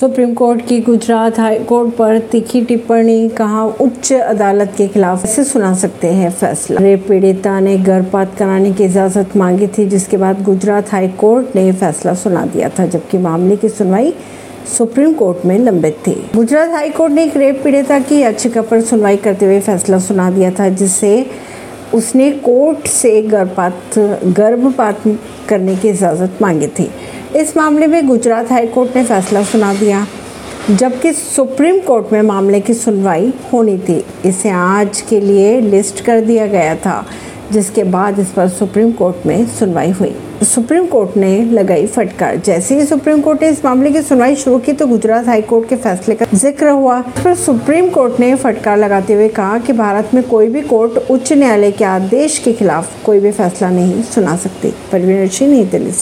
Supreme court की Gujarat high court पर तीखी टिप्पणी, कहा, उच्च अदालत के खिलाफ ऐसे सुना सकते हैं फैसला। रेप पीड़िता ने गर्भपात कराने की इजाज़त मांगी थी, जिसके बाद गुजरात हाई कोर्ट ने फैसला सुना दिया था, जबकि मामले की सुनवाई सुप्रीम कोर्ट में लंबित थी। गुजरात हाई कोर्ट ने एक रेप पीड़िता की याचिका पर सुनवाई करते हुए फैसला सुना दिया था जिससे उसने कोर्ट से गर्भपात गर्भपात करने की इजाज़त मांगी थी। इस मामले में गुजरात हाई कोर्ट ने फैसला सुना दिया, जबकि सुप्रीम कोर्ट में मामले की सुनवाई होनी थी। इसे आज के लिए लिस्ट कर दिया गया था। जिसके बाद इस पर सुप्रीम कोर्ट में सुनवाई हुई। सुप्रीम कोर्ट ने लगाई फटकार। जैसे ही सुप्रीम कोर्ट ने इस मामले की सुनवाई शुरू की तो गुजरात हाई कोर्ट के फैसले का ज़िक्र हुआ। पर सुप्रीम कोर्ट ने फटकार लगाते हुए कहा कि भारत में कोई भी कोर्ट उच्च न्यायालय के आदेश के खिलाफ कोई भी फैसला नहीं सुना सकती। परवीन सिंह, नई दिल्ली से।